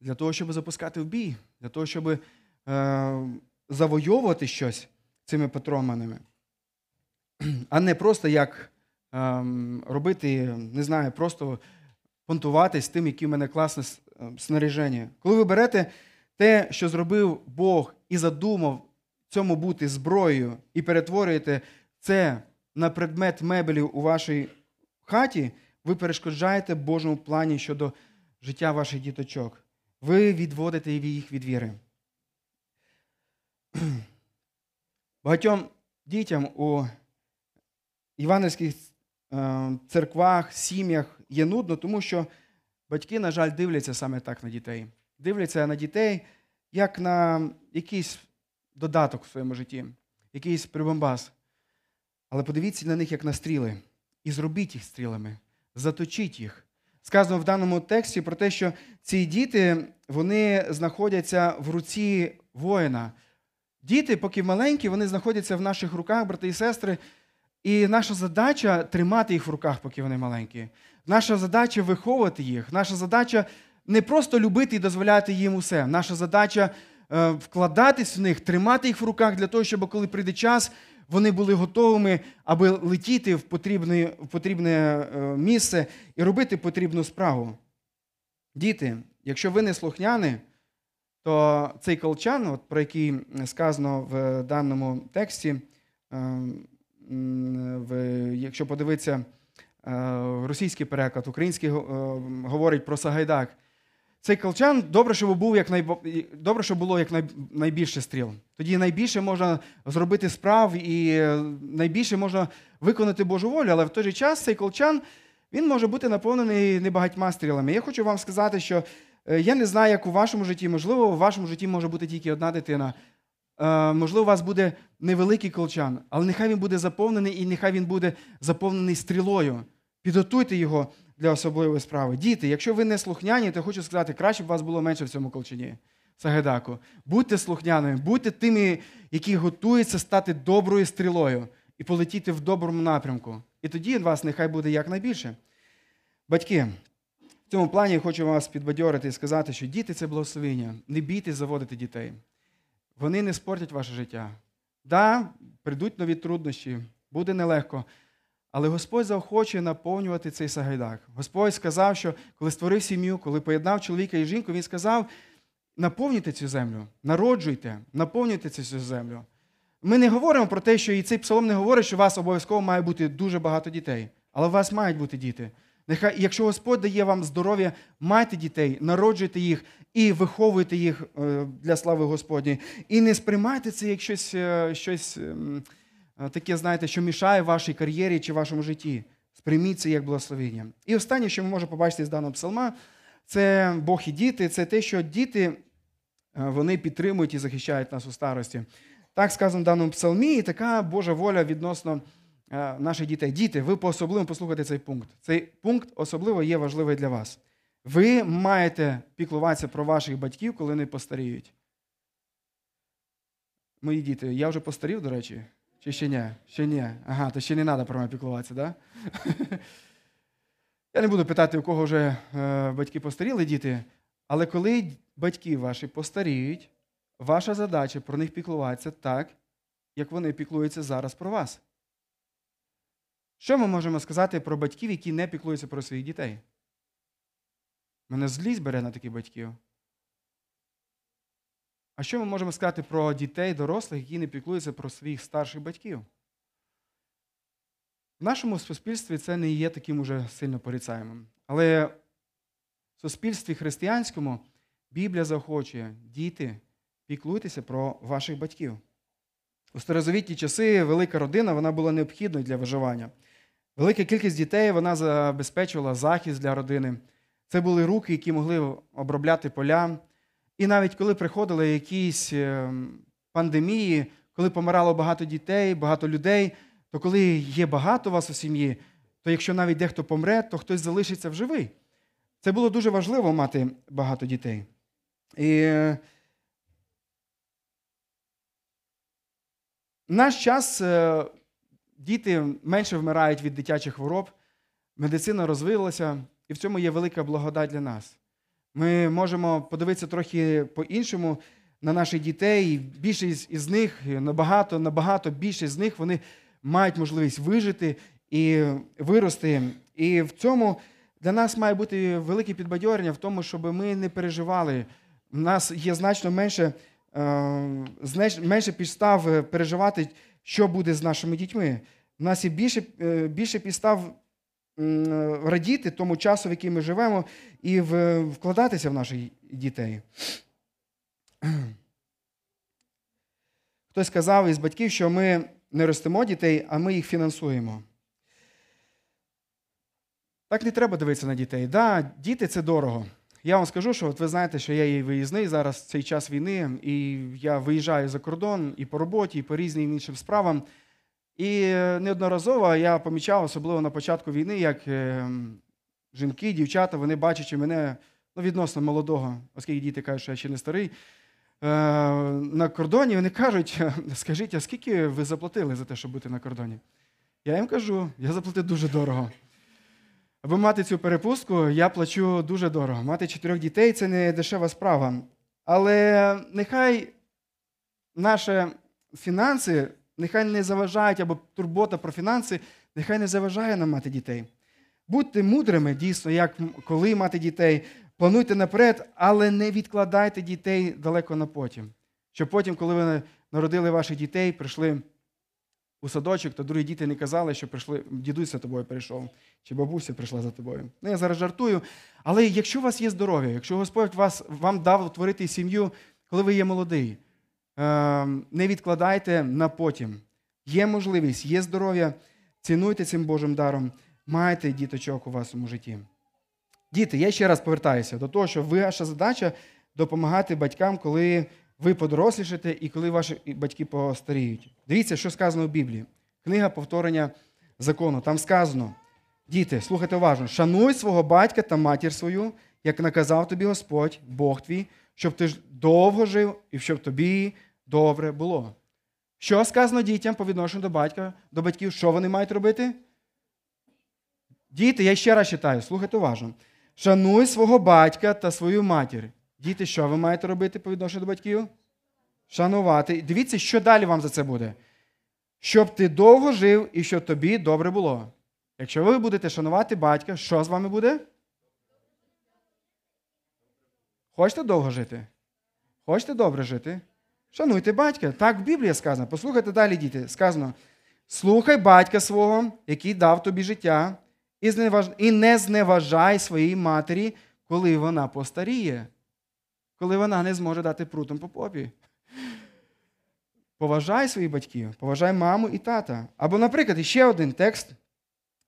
Для того, щоб запускати в бій, для того, щоб е, завойовувати щось цими патронами, а не просто як ем, робити, не знаю, просто понтуватись тим, які в мене класне е, снаряження. Коли ви берете те, що зробив Бог і задумав цьому бути зброєю, і перетворюєте це на предмет мебелів у вашій хаті, ви перешкоджаєте Божому плані щодо життя ваших діточок. Ви відводите їх від віри. Багатьом дітям у івангельських е, церквах, сім'ях є нудно, тому що батьки, на жаль, дивляться саме так на дітей. Дивляться на дітей як на якийсь додаток в своєму житті, якийсь прибамбас. Але подивіться на них як на стріли, і зробіть їх стрілами, заточіть їх. Сказано в даному тексті про те, що ці діти вони знаходяться в руці воїна. Діти, поки маленькі, вони знаходяться в наших руках, брати і сестри. І наша задача тримати їх в руках, поки вони маленькі. Наша задача виховувати їх. Наша задача не просто любити і дозволяти їм усе. Наша задача е, вкладатись в них, тримати їх в руках для того, щоб коли прийде час, вони були готовими, аби летіти в потрібне, в потрібне е, місце і робити потрібну справу. Діти, якщо ви не слухняні, то цей колчан, от, про який сказано в даному тексті, е, м, в, якщо подивитися е, російський переклад, український е, говорить про Сагайдак. цей колчан добре, щоб був як найбо... добре, щоб було як най... найбільше стріл. Тоді найбільше можна зробити справ і е, найбільше можна виконати Божу волю, але в той же час цей колчан він може бути наповнений небагатьма стрілами. Я хочу вам сказати, що я не знаю, як у вашому житті, можливо, у вашому житті може бути тільки одна дитина. Е, Можливо, у вас буде невеликий колчан, але нехай він буде заповнений і нехай він буде заповнений стрілою. Підготуйте його для особливої справи. Діти, якщо ви не слухняні, то хочу сказати, краще б вас було менше в цьому колчані. Сагедаку. Будьте слухняними, будьте тими, які готуються стати доброю стрілою і полетіти в доброму напрямку. І тоді вас нехай буде якнайбільше. Батьки, в цьому плані я хочу вас підбадьорити і сказати, що діти це благословення. Не бійтесь заводити дітей. Вони не спортять ваше життя. Да, прийдуть нові труднощі, буде нелегко. Але Господь заохочує наповнювати цей сагайдак. Господь сказав, що коли створив сім'ю, коли поєднав чоловіка і жінку, Він сказав: наповнюйте цю землю, народжуйте, наповнюйте цю землю. Ми не говоримо про те, що і цей псалом не говорить, що у вас обов'язково має бути дуже багато дітей. Але у вас мають бути діти. Нехай, якщо Господь дає вам здоров'я, майте дітей, народжуйте їх і виховуйте їх е, для слави Господньої. І не сприймайте це як щось, е, щось ем, е, таке, знаєте, що мішає вашій кар'єрі чи вашому житті. Сприйміть це як благословення. І останнє, що ми можемо побачити з даного псалма, це Бог і діти, це те, що діти вони підтримують і захищають нас у старості. Так сказано в даному псалмі, і така Божа воля відносно наших дітей. Діти, ви по особливому послухайте цей пункт. Цей пункт особливо є важливий для вас. Ви маєте піклуватися про ваших батьків, коли вони постаріють. Мої діти, я вже постарів, до речі, чи ще ні? Ще ні. Ага, то ще не треба про мене піклуватися? Да? Я не буду питати, у кого вже е, батьки постаріли діти, але коли батьки ваші постаріють, ваша задача про них піклуватися так, як вони піклуються зараз про вас. Що ми можемо сказати про батьків, які не піклуються про своїх дітей? Мене злість бере на таких батьків. А що ми можемо сказати про дітей, дорослих, які не піклуються про своїх старших батьків? В нашому суспільстві це не є таким уже сильно порицаємим. Але в суспільстві християнському Біблія заохочує діти, піклуйтеся про ваших батьків. У старозавітні часи велика родина вона була необхідною для виживання. Велика кількість дітей вона забезпечувала захист для родини. Це були руки, які могли обробляти поля. І навіть коли приходили якісь пандемії, коли помирало багато дітей, багато людей, то коли є багато вас у сім'ї, то якщо навіть дехто помре, то хтось залишиться в живий. Це було дуже важливо мати багато дітей. І в наш час е, діти менше вмирають від дитячих хвороб, медицина розвилася, і в цьому є велика благодать для нас. Ми можемо подивитися трохи по-іншому на наших дітей. Більшість із них, набагато, набагато більшість з них вони мають можливість вижити і вирости. І в цьому для нас має бути велике підбадьорення в тому, щоб ми не переживали. У нас є значно менше, менше підстав переживати, що буде з нашими дітьми. У нас є більше, більше підстав радіти тому часу, в який ми живемо, і вкладатися в наших дітей. Хтось сказав із батьків, що ми не ростимо дітей, а ми їх фінансуємо. Так не треба дивитися на дітей. Да, діти це дорого. Я вам скажу, що от ви знаєте, що я є виїзний зараз в цей час війни, і я виїжджаю за кордон і по роботі, і по різним іншим справам. І неодноразово я помічав, особливо на початку війни, як жінки, дівчата, вони бачачи мене ну, відносно молодого, оскільки діти кажуть, що я ще не старий. На кордоні вони кажуть, скажіть, а скільки ви заплатили за те, щоб бути на кордоні? Я їм кажу, я заплатив дуже дорого. Аби мати цю перепустку, я плачу дуже дорого. Мати чотирьох дітей це не дешева справа. Але нехай наші фінанси, нехай не заважають, або турбота про фінанси, нехай не заважає нам мати дітей. Будьте мудрими, дійсно, як коли мати дітей, плануйте наперед, але не відкладайте дітей далеко на потім. Щоб потім, коли ви народили ваших дітей, прийшли у садочок, то другі діти не казали, що прийшли, дідусь за тобою прийшов, чи бабуся прийшла за тобою. Ну, я зараз жартую. Але якщо у вас є здоров'я, якщо Господь вас, вам дав утворити сім'ю, коли ви є молодий, е, не відкладайте на потім. Є можливість, є здоров'я, цінуйте цим Божим даром, майте діточок у вашому житті. Діти, я ще раз повертаюся до того, що ваша задача допомагати батькам, коли ви подорослішите і коли ваші батьки постаріють. Дивіться, що сказано в Біблії. Книга повторення закону. Там сказано: діти, слухайте уважно, шануй свого батька та матір свою, як наказав тобі Господь, Бог твій, щоб ти довго жив і щоб тобі добре було. Що сказано дітям по відношенню до батька, до батьків, що вони мають робити? Діти, я ще раз читаю, слухайте уважно. Шануй свого батька та свою матір. Діти, що ви маєте робити по відношенню до батьків? Шанувати. Дивіться, що далі вам за це буде. Щоб ти довго жив і щоб тобі добре було. Якщо ви будете шанувати батька, що з вами буде? Хочете довго жити? Хочете добре жити? Шануйте батька. Так в Біблії сказано. Послухайте далі, діти. Сказано: слухай батька свого, який дав тобі життя, і, не зневажай своїй матері, коли вона постаріє, коли вона не зможе дати прутом по попі. Поважай своїх батьків, поважай маму і тата. Або, наприклад, ще один текст.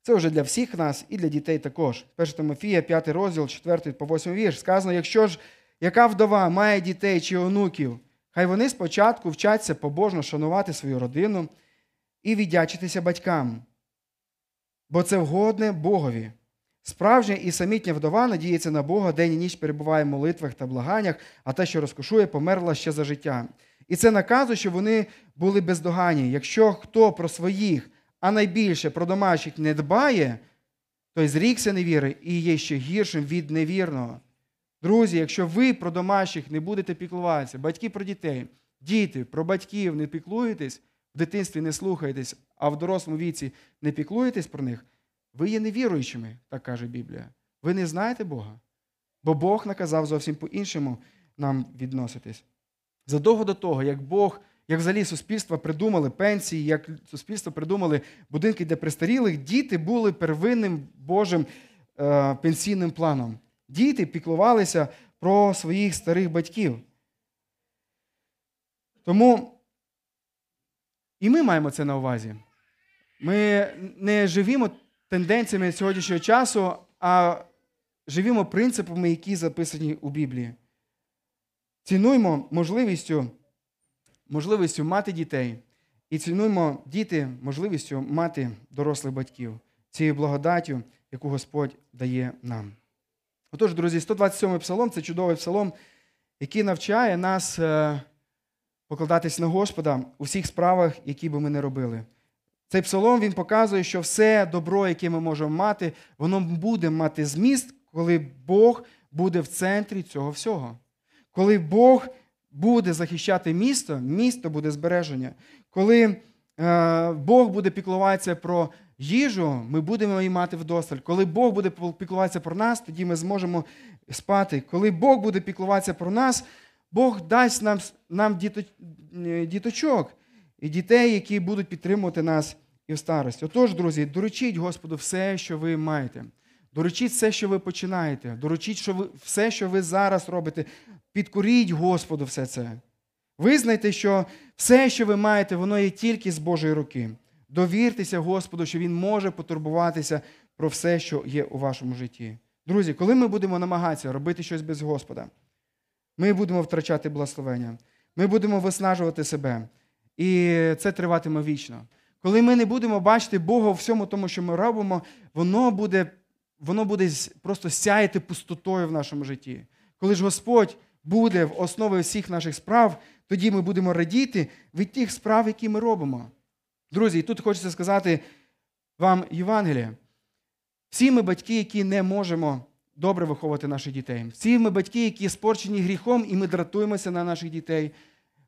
Це вже для всіх нас і для дітей також. 1 Тимофія, 5 розділ, 4 по 8 вірш. Сказано, якщо ж яка вдова має дітей чи онуків, хай вони спочатку вчаться побожно шанувати свою родину і віддячитися батькам, бо це вгодне Богові. Справжня і самітня вдова надіється на Бога, день і ніч перебуває в молитвах та благаннях, а те, що розкошує, померла ще за життя. І це наказує, щоб вони були бездоганні. Якщо хто про своїх, а найбільше про домашніх не дбає, той зрікся невіри і є ще гіршим від невірного. Друзі, якщо ви про домашніх не будете піклуватися, батьки про дітей, діти про батьків не піклуєтесь, в дитинстві не слухаєтесь, а в дорослому віці не піклуєтесь про них, ви є невіруючими, так каже Біблія. Ви не знаєте Бога. Бо Бог наказав зовсім по-іншому нам відноситись. Задовго до того, як Бог, як взагалі суспільства придумали пенсії, як суспільство придумали будинки для престарілих, діти були первинним Божим е, пенсійним планом. Діти піклувалися про своїх старих батьків. Тому і ми маємо це на увазі. Ми не живімо тенденціями сьогоднішнього часу, а живімо принципами, які записані у Біблії. Цінуймо можливістю, можливістю мати дітей і цінуймо діти можливістю мати дорослих батьків цією благодаттю, яку Господь дає нам. Отож, друзі, 127-й псалом це чудовий псалом, який навчає нас е, покладатись на Господа у всіх справах, які би ми не робили. Цей псалом він показує, що все добро, яке ми можемо мати, воно буде мати зміст, коли Бог буде в центрі цього всього. Коли Бог буде захищати місто, місто буде збереження. Коли е, Бог буде піклуватися про їжу, ми будемо її мати вдосталь. Коли Бог буде піклуватися про нас, тоді ми зможемо спати. Коли Бог буде піклуватися про нас, Бог дасть нам нам діточок і дітей, які будуть підтримувати нас і в старості. Отож, друзі, доручіть Господу все, що ви маєте. Доручіть все, що ви починаєте. Доручіть що ви, все, що ви зараз робите. Підкоріть Господу все це. Визнайте, що все, що ви маєте, воно є тільки з Божої руки. Довіртеся Господу, що Він може потурбуватися про все, що є у вашому житті. Друзі, коли ми будемо намагатися робити щось без Господа, ми будемо втрачати благословення, ми будемо виснажувати себе. І це триватиме вічно. Коли ми не будемо бачити Бога у всьому тому, що ми робимо, воно буде воно буде просто сяяти пустотою в нашому житті. Коли ж Господь буде в основі всіх наших справ, тоді ми будемо радіти від тих справ, які ми робимо. Друзі, і тут хочеться сказати вам Євангеліє. Всі ми батьки, які не можемо добре виховувати наших дітей. Всі ми батьки, які спорчені гріхом, і ми дратуємося на наших дітей.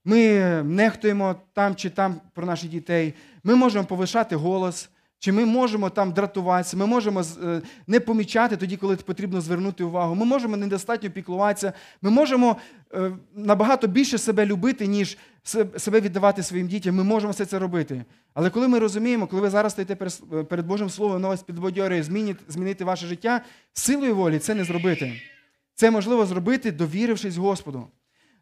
Ми нехтуємо там чи там про наших дітей. Ми можемо повишати голос, Чи ми можемо там дратуватися, ми можемо е, не помічати тоді, коли потрібно звернути увагу. Ми можемо недостатньо піклуватися, ми можемо е, набагато більше себе любити, ніж себе віддавати своїм дітям. Ми можемо все це робити. Але коли ми розуміємо, коли ви зараз стоїте е, перед Божим Словом, воно вас підбадьорює змінити ваше життя, силою волі це не зробити. Це можливо зробити, довірившись Господу.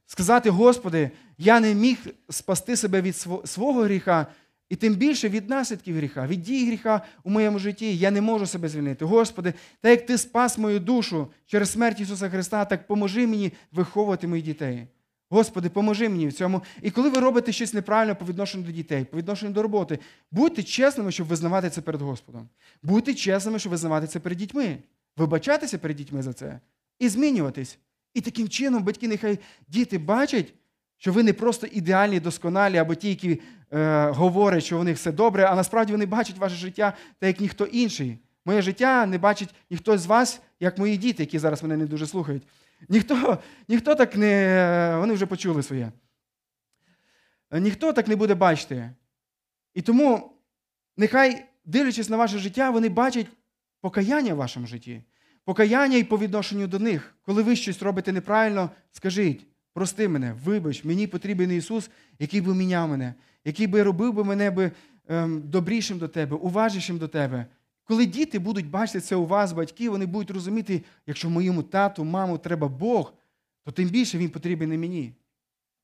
Сказати, Господи, я не міг спасти себе від свого гріха, і тим більше від наслідків гріха, від дій гріха у моєму житті. Я не можу себе звільнити. Господи, так як Ти спас мою душу через смерть Ісуса Христа, так поможи мені виховувати моїх дітей. Господи, поможи мені в цьому. І коли ви робите щось неправильно по відношенню до дітей, по відношенню до роботи, будьте чесними, щоб визнавати це перед Господом. Будьте чесними, щоб визнавати це перед дітьми. Вибачатися перед дітьми за це і змінюватись. І таким чином батьки, нехай діти бачать, що ви не просто ідеальні, досконалі, або ті, які е, говорять, що у них все добре, а насправді вони бачать ваше життя так, як ніхто інший. Моє життя не бачить ніхто з вас, як мої діти, які зараз мене не дуже слухають. Ніхто, ніхто так не. Вони вже почули своє. Ніхто так не буде бачити. І тому нехай, дивлячись на ваше життя, вони бачать покаяння в вашому житті. Покаяння і по відношенню до них. Коли ви щось робите неправильно, скажіть, прости мене, вибач, мені потрібен Ісус, який би міняв мене, який би робив би мене би, ем, добрішим до тебе, уважнішим до тебе. Коли діти будуть бачити це у вас, батьки, вони будуть розуміти, якщо моєму тату, маму треба Бог, то тим більше він потрібен і мені.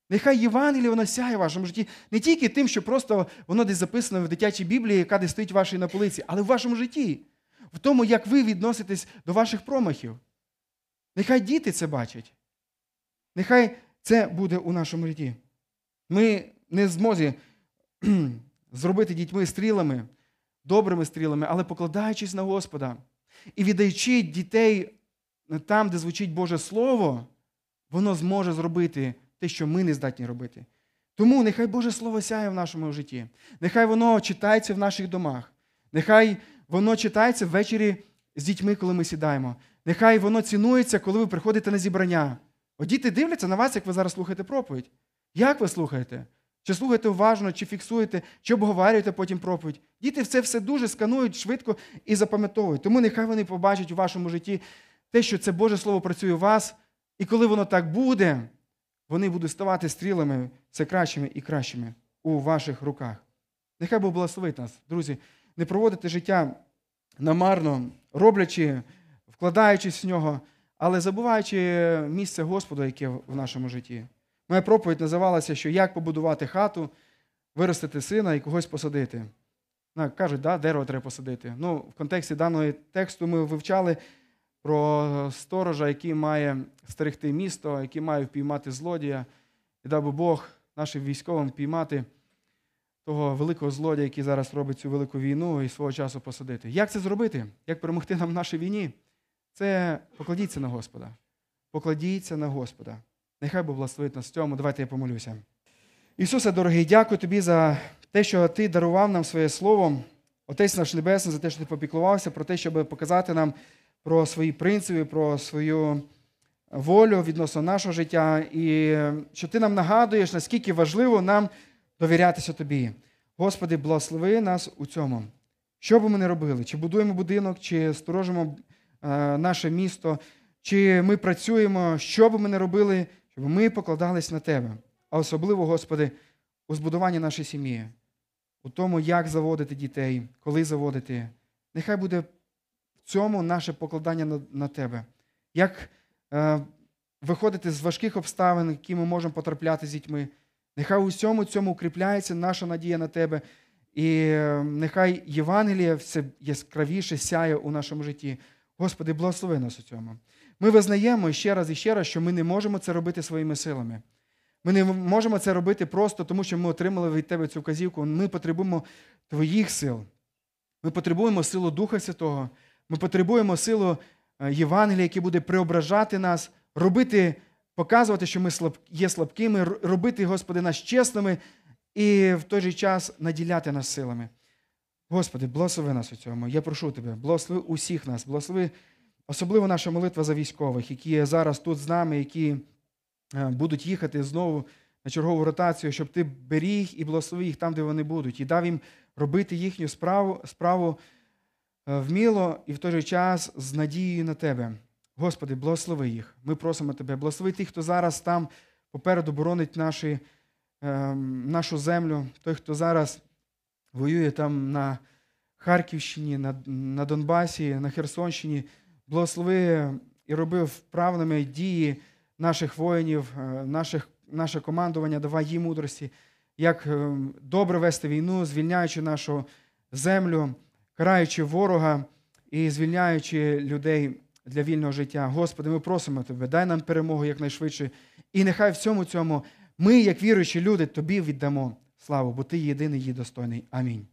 Нехай Євангеліє воно сяє в вашому житті не тільки тим, що просто воно десь записано в дитячій Біблії, яка десь стоїть вашій на полиці, але в вашому житті, в тому, як ви відноситесь до ваших промахів. Нехай діти це бачать. Нехай це буде у нашому житті. Ми не змозі зробити дітьми стрілами, добрими стрілами, але покладаючись на Господа і віддаючи дітей там, де звучить Боже Слово, воно зможе зробити те, що ми не здатні робити. Тому нехай Боже Слово сяє в нашому житті. Нехай воно читається в наших домах. Нехай воно читається ввечері з дітьми, коли ми сідаємо. Нехай воно цінується, коли ви приходите на зібрання. От діти дивляться на вас, як ви зараз слухаєте проповідь. Як ви слухаєте? Чи слухаєте уважно, чи фіксуєте, чи обговорюєте потім проповідь? Діти це все дуже сканують швидко і запам'ятовують. Тому нехай вони побачать у вашому житті те, що це Боже Слово працює у вас, і коли воно так буде, вони будуть ставати стрілами все кращими і кращими у ваших руках. Нехай Бог благословить нас, друзі, не проводити життя намарно, роблячи, вкладаючись в нього, але забуваючи місце Господа, яке в нашому житті. Моя проповідь називалася, що як побудувати хату, виростити сина і когось посадити. Кажуть, да, дерево треба посадити. Ну, в контексті даного тексту ми вивчали про сторожа, який має стерегти місто, який має впіймати злодія, і дав би Бог нашим військовим впіймати того великого злодія, який зараз робить цю велику війну і свого часу посадити. Як це зробити? Як перемогти нам в нашій війні? Це покладіться на Господа. Покладіться на Господа. Нехай Бог благословить нас в цьому. Давайте я помолюся. Ісусе, дорогий, дякую тобі за те, що ти дарував нам своє слово. Отець наш Небесний, за те, що ти попіклувався, про те, щоб показати нам про свої принципи, про свою волю відносно нашого життя, і що ти нам нагадуєш, наскільки важливо нам довірятися тобі. Господи, благослови нас у цьому. Що би ми не робили? Чи будуємо будинок, чи сторожимо е, наше місто, чи ми працюємо, що би ми не робили, щоб ми покладались на тебе. А особливо, Господи, у збудуванні нашої сім'ї, у тому, як заводити дітей, коли заводити. Нехай буде в цьому наше покладання на, на тебе. Як е, виходити з важких обставин, які ми можемо потрапляти з дітьми. Нехай у всьому цьому укріпляється наша надія на тебе. І е, нехай Євангеліє все яскравіше сяє у нашому житті. Господи, благослови нас у цьому. Ми визнаємо ще раз і ще раз, що ми не можемо це робити своїми силами. Ми не можемо це робити просто тому, що ми отримали від тебе цю вказівку. Ми потребуємо твоїх сил. Ми потребуємо силу Духа Святого. Ми потребуємо силу е, Євангелія, яке буде преображати нас, робити, показувати, що ми є слабкими, робити, Господи, нас чесними і в той же час наділяти нас силами. Господи, благослови нас у цьому. Я прошу Тебе, благослови усіх нас, благослови особливо наша молитва за військових, які зараз тут з нами, які е, будуть їхати знову на чергову ротацію, щоб ти беріг і благослови їх там, де вони будуть, і дав їм робити їхню справу, справу е, вміло і в той же час з надією на тебе. Господи, благослови їх. Ми просимо Тебе, благослови тих, хто зараз там попереду боронить наші, ем, нашу землю, той, хто зараз воює там на Харківщині, на, на Донбасі, на Херсонщині. Благослови і роби вправними дії наших воїнів, е, наших, наше командування, давай їм мудрості, як е, добре вести війну, звільняючи нашу землю, караючи ворога і звільняючи людей для вільного життя. Господи, ми просимо Тебе, дай нам перемогу якнайшвидше. І нехай в цьому цьому ми, як віруючі люди, Тобі віддамо славу, бо Ти єдиний її достойний. Амінь.